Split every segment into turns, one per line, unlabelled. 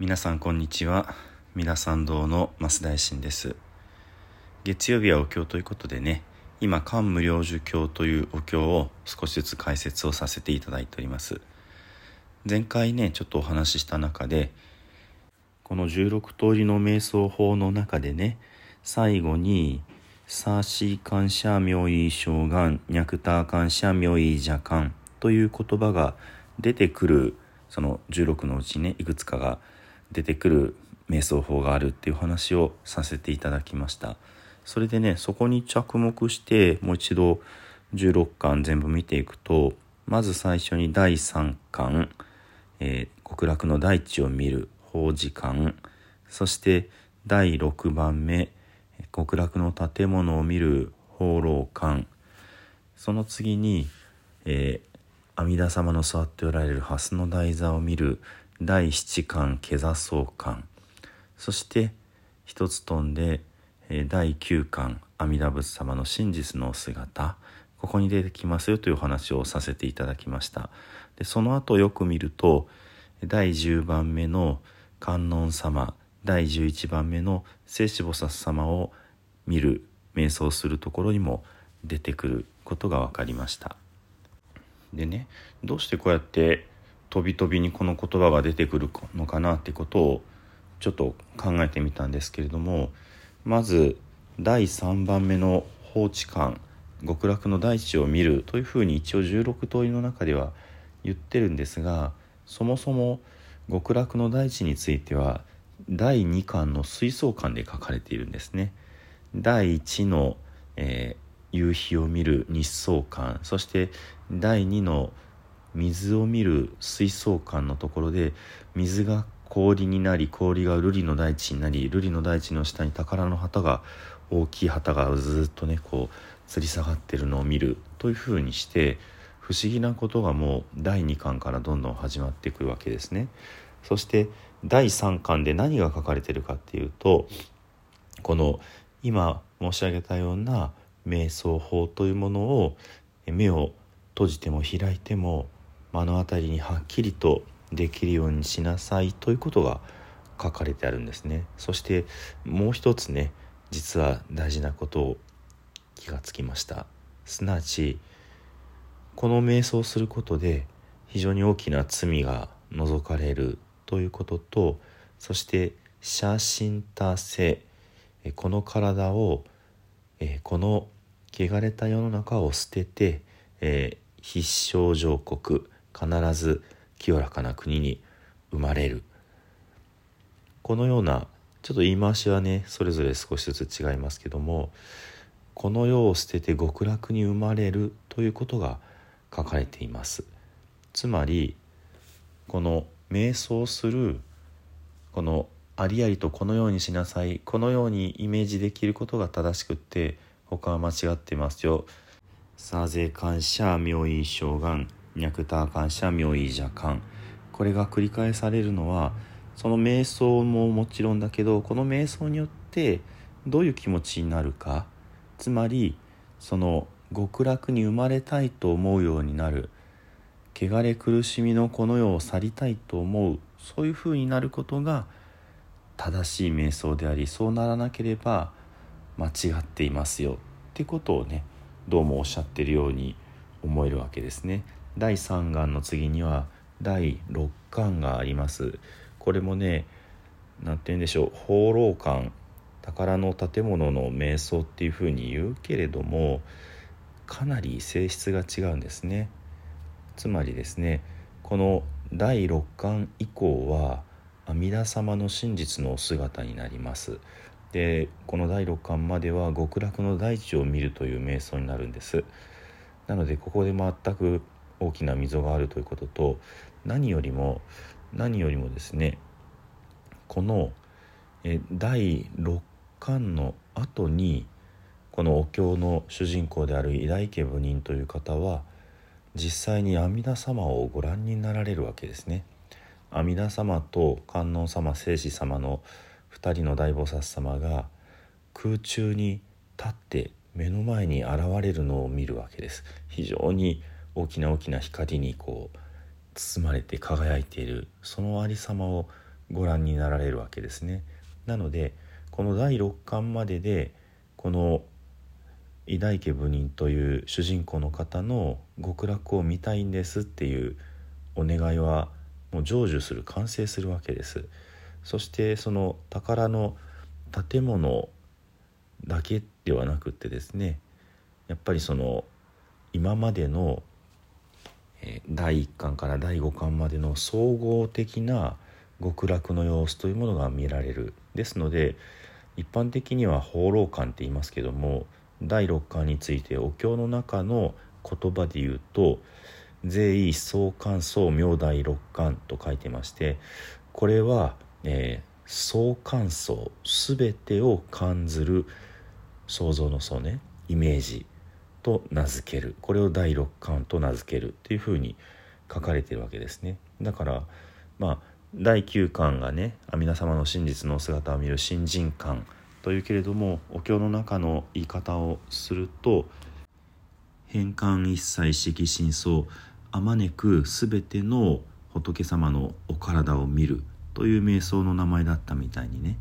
皆さんこんにちは。皆さん堂の増大臣です。月曜日はお経ということでね今漢無量寿経というお経を少しずつ解説をさせていただいております。前回ねちょっとお話しした中でこの16通りの瞑想法の中でね最後に「サーシー感謝妙意将願脈ター感謝妙意邪感」という言葉が出てくるその16のうちねいくつかが出てくる瞑想法があるっていう話をさせていただきました。それでねそこに着目してもう一度16巻全部見ていくとまず最初に第3巻、えー、極楽の大地を見る法事巻そして第6番目極楽の建物を見る放浪館その次に、えー、阿弥陀様の座っておられる蓮の台座を見る第七巻下座相巻そして一つ飛んで第9巻阿弥陀仏様の真実のお姿。ここに出てきますよというお話をさせていただきました。でその後よく見ると第10番目の観音様第11番目の聖子菩薩様を見る瞑想するところにも出てくることが分かりました。でねどうしてこうやって飛び飛びにこの言葉が出てくるのかなってことをちょっと考えてみたんですけれどもまず第3番目の放置感極楽の大地を見るというふうに一応16通りの中では言ってるんですがそもそも極楽の大地については第2巻の水槽巻で書かれているんですね。第1の、えー、夕日を見る日相館そして第2の水を見る水槽館のところで水が氷になり氷が瑠璃の大地になり瑠璃の大地の下に宝の旗が大きい旗がずっとねこう吊り下がってるのを見るというふうにして不思議なことがもう第2巻からどんどん始まってくるわけですね。そして第3巻で何が書かれてるかっていうとこの今申し上げたような瞑想法というものを目を閉じても開いても目の当たりにはっきりとできるようにしなさいということが書かれてあるんですね。そしてもう一つね実は大事なことを気がつきました。すなわちこの瞑想することで非常に大きな罪が除かれるということとそして写真達成この体をこの汚れた世の中を捨てて、必勝上国必ず清らかな国に生まれる。このようなちょっと言い回しはねそれぞれ少しずつ違いますけどもこの世を捨てて極楽に生まれるということが書かれています。つまりこの瞑想するこのありありとこのようにしなさいこのようにイメージできることが正しくって他は間違ってますよ。さぜ感謝妙意将願。脈タ感謝妙意邪感これが繰り返されるのはその瞑想ももちろんだけどこの瞑想によってどういう気持ちになるか。つまりその極楽に生まれたいと思うようになる。汚れ苦しみのこの世を去りたいと思う。そういうふうになることが正しい瞑想でありそうならなければ間違っていますよ。ってことをねどうもおっしゃってるように思えるわけですね。第3巻の次には第6巻があります。これもね何て言うんでしょう放浪館宝の建物の瞑想っていうふうに言うけれどもかなり性質が違うんですね。つまりですねこの第6巻以降は阿弥陀様の真実のお姿になりますでこの第6巻までは極楽の大地を見るという瞑想になるんですなのでここで全く大きな溝があるということと何よりも何よりもですねこのえ第6巻の後にこのお経の主人公である偉大家部人という方は実際に阿弥陀様をご覧になられるわけですね。阿弥陀様と観音様聖子様の2人の大菩薩様が空中に立って目の前に現れるのを見るわけです非常に大きな大きな光にこう包まれて輝いているそのありさまをご覧になられるわけですね。なのでこの第6巻まででこの偉大家部人という主人公の方の極楽を見たいんですっていうお願いはもう成就する完成するわけですそしてその宝の建物だけではなくってですねやっぱりその今までの第1巻から第5巻までの総合的な極楽の様子というものが見られる。ですので一般的には放浪観って言いますけども第6巻についてお経の中の言葉で言うと「税意総観総明第六巻」と書いてましてこれは、えー、総観総全てを感ずる想像の層ねイメージ。と名付ける。これを第六巻と名付けるっていうふうに書かれてるわけですね。だからまあ第9巻がね阿弥陀様の真実の姿を見る新人巻というけれどもお経の中の言い方をすると「変換一切色真相あまねく全ての仏様のお体を見る」という瞑想の名前だったみたいにね。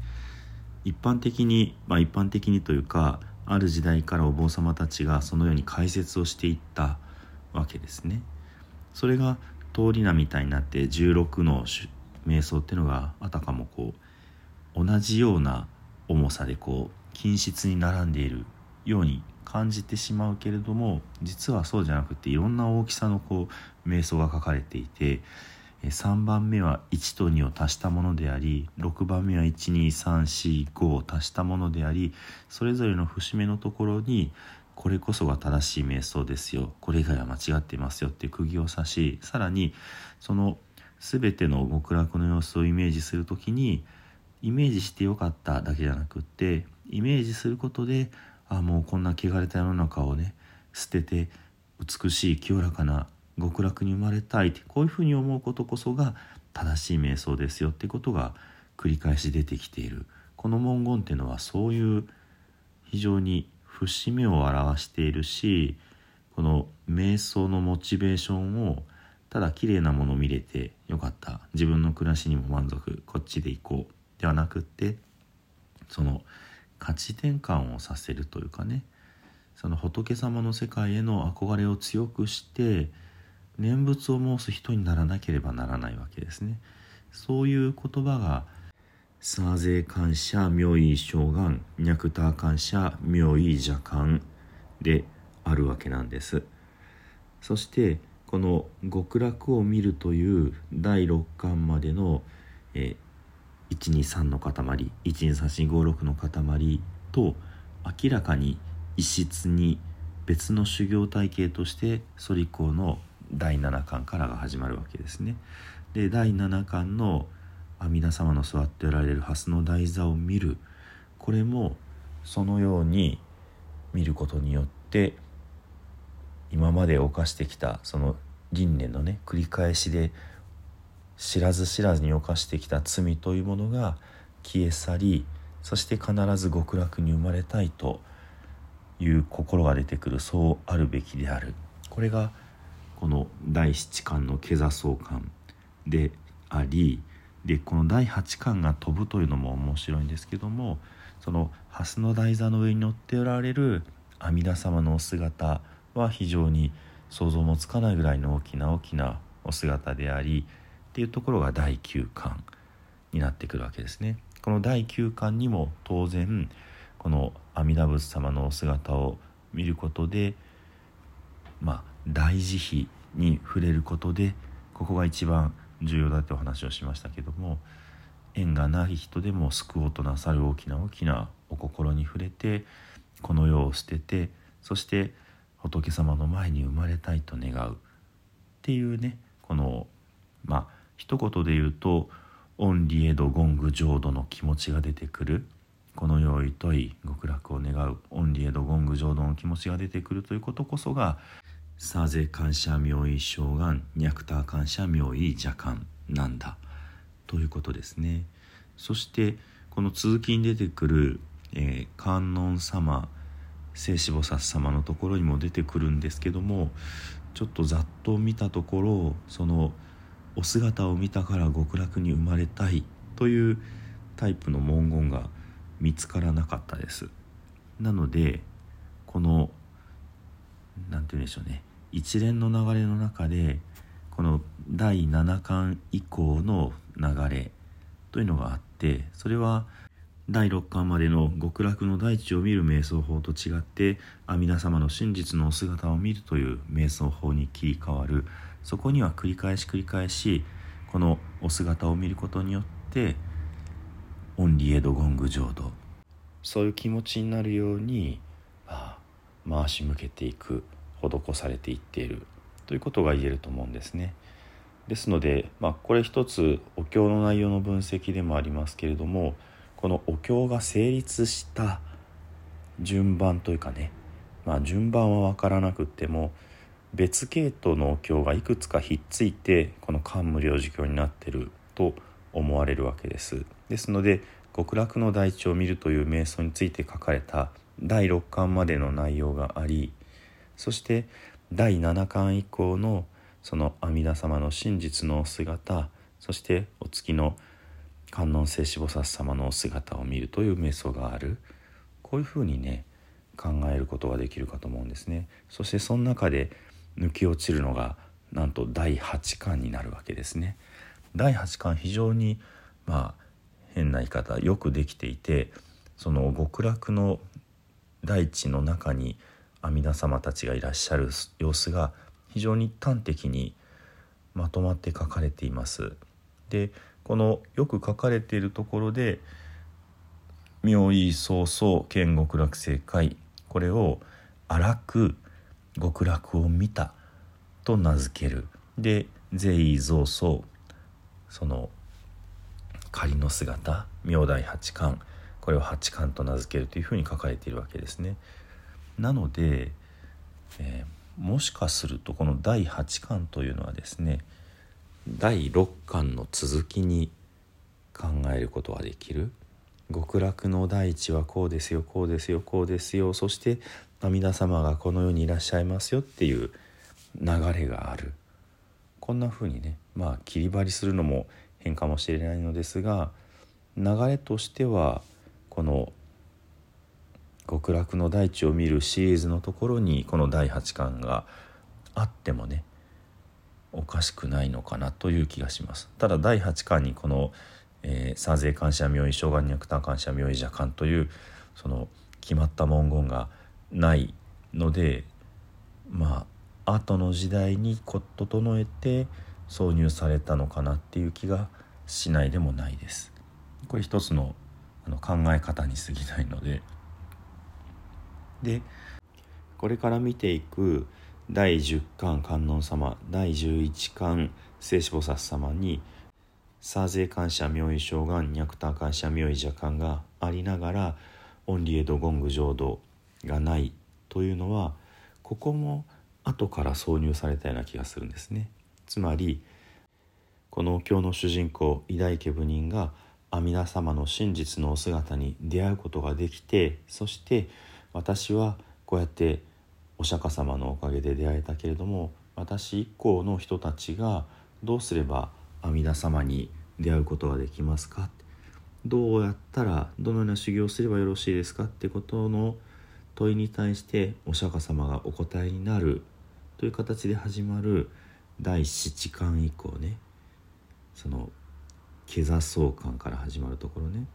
一般的にまあ一般的にというかある時代からお坊様たちがそのように解説をしていったわけですね。それが通り名みたいになって16の瞑想っていうのがあたかもこう同じような重さでこう均質に並んでいるように感じてしまうけれども実はそうじゃなくていろんな大きさのこう瞑想が書かれていて3番目は1と2を足したものであり6番目は12345を足したものでありそれぞれの節目のところにこれこそが正しい瞑想ですよ。これ以外は間違っていますよ。って釘を刺しさらにその全ての極楽の様子をイメージする時にイメージしてよかっただけじゃなくってイメージすることであもうこんな汚れた世の中をね捨てて美しい清らかな極楽に生まれたいってこういうふうに思うことこそが正しい瞑想ですよってことが繰り返し出てきている。この文言っていうのはそういう非常に節目を表しているしこの瞑想のモチベーションをただ綺麗なものを見れてよかった。自分の暮らしにも満足。こっちで行こう。ではなくってその価値転換をさせるというかね。その仏様の世界への憧れを強くして念仏を申す人にならなければならないわけですね。そういう言葉が「サーゼ感謝妙意将願脈タ感謝妙意邪感」であるわけなんです。そしてこの極楽を見るという第6巻までの、えー、123の塊123456の塊と明らかに異質に別の修行体系としてソリコの第7巻からが始まるわけですね。で第7巻の阿弥陀様の座っておられる蓮の台座を見るこれもそのように見ることによって今まで犯してきたその輪廻のね繰り返しで知らず知らずに犯してきた罪というものが消え去りそして必ず極楽に生まれたいという心が出てくるそうあるべきであるこれがこの第七巻の「座相観」でありでこの第八巻が「飛ぶ」というのも面白いんですけどもその蓮の台座の上に乗っておられる阿弥陀様のお姿は非常に想像もつかないぐらいの大きな大きなお姿でありっていうところが第9巻になってくるわけですね。この第9巻にも当然この阿弥陀仏様のお姿を見ることでまあ大慈悲に触れることでここが一番重要だってお話をしましたけども縁がない人でも救おうとなさる大きな大きなお心に触れてこの世を捨ててそして仏様の前に生まれたいと願うっていうねこのまあ一言で言うと「オンリエドゴング浄土」の気持ちが出てくる。この世をいとい極楽を願うオンリエドゴング浄土の気持ちが出てくるということこそが「サゼ感謝妙意将願ニャクター感謝妙意邪感」なんだ。ということですね。そしてこの続きに出てくる、えー、観音様聖子菩薩様のところにも出てくるんですけどもちょっとざっと見たところそのお姿を見たから極楽に生まれたいというタイプの文言が見つからなかったです。なのでこの何て言うんでしょうね。一連の流れの中でこの第7巻以降の流れというのがあってそれは第6巻までの極楽の大地を見る瞑想法と違って阿弥陀様の真実のお姿を見るという瞑想法に切り替わる。そこには繰り返し繰り返しこのお姿を見ることによってオンリエドゴング浄土。そういう気持ちになるように、まあ、回し向けていく。施されていっているということが言えると思うんですね。ですので、まあ、これ一つお経の内容の分析でもありますけれどもこのお経が成立した順番というかね、まあ、順番は分からなくっても別系統のお経がいくつかひっついてこの漢無量寿経になってると思われるわけですですので極楽の大地を見るという瞑想について書かれた第6巻までの内容がありそして第7巻以降のその阿弥陀様の真実のお姿そしてお月の観音聖子菩薩様のお姿を見るという瞑想がある。こういうふうにね考えることができるかと思うんですね。そしてその中で抜き落ちるのがなんと第8巻になるわけですね。第8巻非常にまあ変な言い方よくできていてその極楽の大地の中に阿弥陀様たちがいらっしゃる様子が非常に端的にまとまって書かれています。でこのよく書かれているところで「妙意早々剣極楽正解」これを「荒く極楽を見た」と名付ける。で「善意増奏」その仮の姿明大八巻これを八巻と名付けるというふうに書かれているわけですね。なので、えー、もしかするとこの第8巻というのはですね第6巻の続きに考えることができる。極楽の大地はこうですよこうですよこうですよ。そして阿弥陀様がこの世にいらっしゃいますよっていう流れがある。こんな風にねまあ切り張りするのも変かもしれないのですが流れとしてはこの極楽の大地を見るシリーズのところにこの第8巻があってもねおかしくないのかなという気がしますただ第8巻にこの「えー、左勢感謝妙意正願脈多感謝妙意邪感」というその決まった文言がないのでまあ後の時代に整えて挿入されたのかなっていう気がしないでもないです。これ一つのあの考え方に過ぎないのででこれから見ていく第10巻観音様第11巻聖子菩薩様にサーゼ感謝妙意正願ニャクタ感謝妙意邪感がありながらオンリエドゴング浄土がないというのはここも後から挿入されたような気がするんですね。つまりこのお経の主人公偉大家部人が阿弥陀様の真実のお姿に出会うことができてそして私はこうやってお釈迦様のおかげで出会えたけれども私以降の人たちがどうすれば阿弥陀様に出会うことができますか？どうやったらどのような修行をすればよろしいですかってことの問いに対してお釈迦様がお答えになるという形で始まる第七巻以降ね。その下座相関から始まるところね。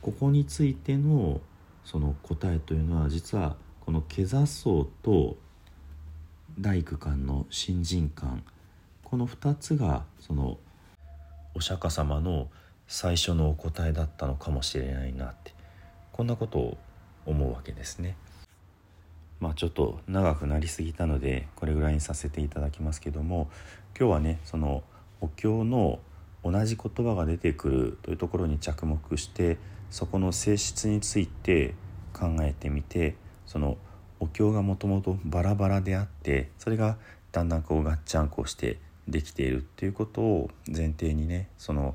ここについてのその答えというのは実はこの下座相と大工館の新人館この2つがそのお釈迦様の最初のお答えだったのかもしれないなってこんなことを思うわけですね。まあちょっと長くなりすぎたのでこれぐらいにさせていただきますけども今日はねそのお経の同じ言葉が出てくるというところに着目してそこの性質について考えてみてそのお経がもともとバラバラであってそれがだんだんこうガッチャンコしてできているっていうことを前提にねその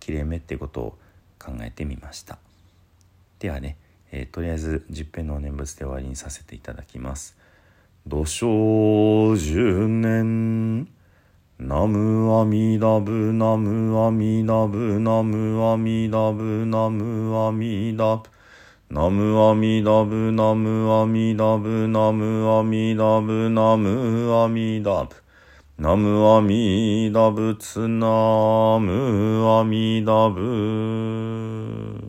切れ目ってことを考えてみました。ではね、えー、とりあえず十遍のお念仏で終わりにさせていただきます。土生十年ナムアミダブナムアミダブナムアミダブナムアミダブ。ナムアミダブナムアミダブナムアミダブナムアミダブ。ナムアミダブツナムアミダブ。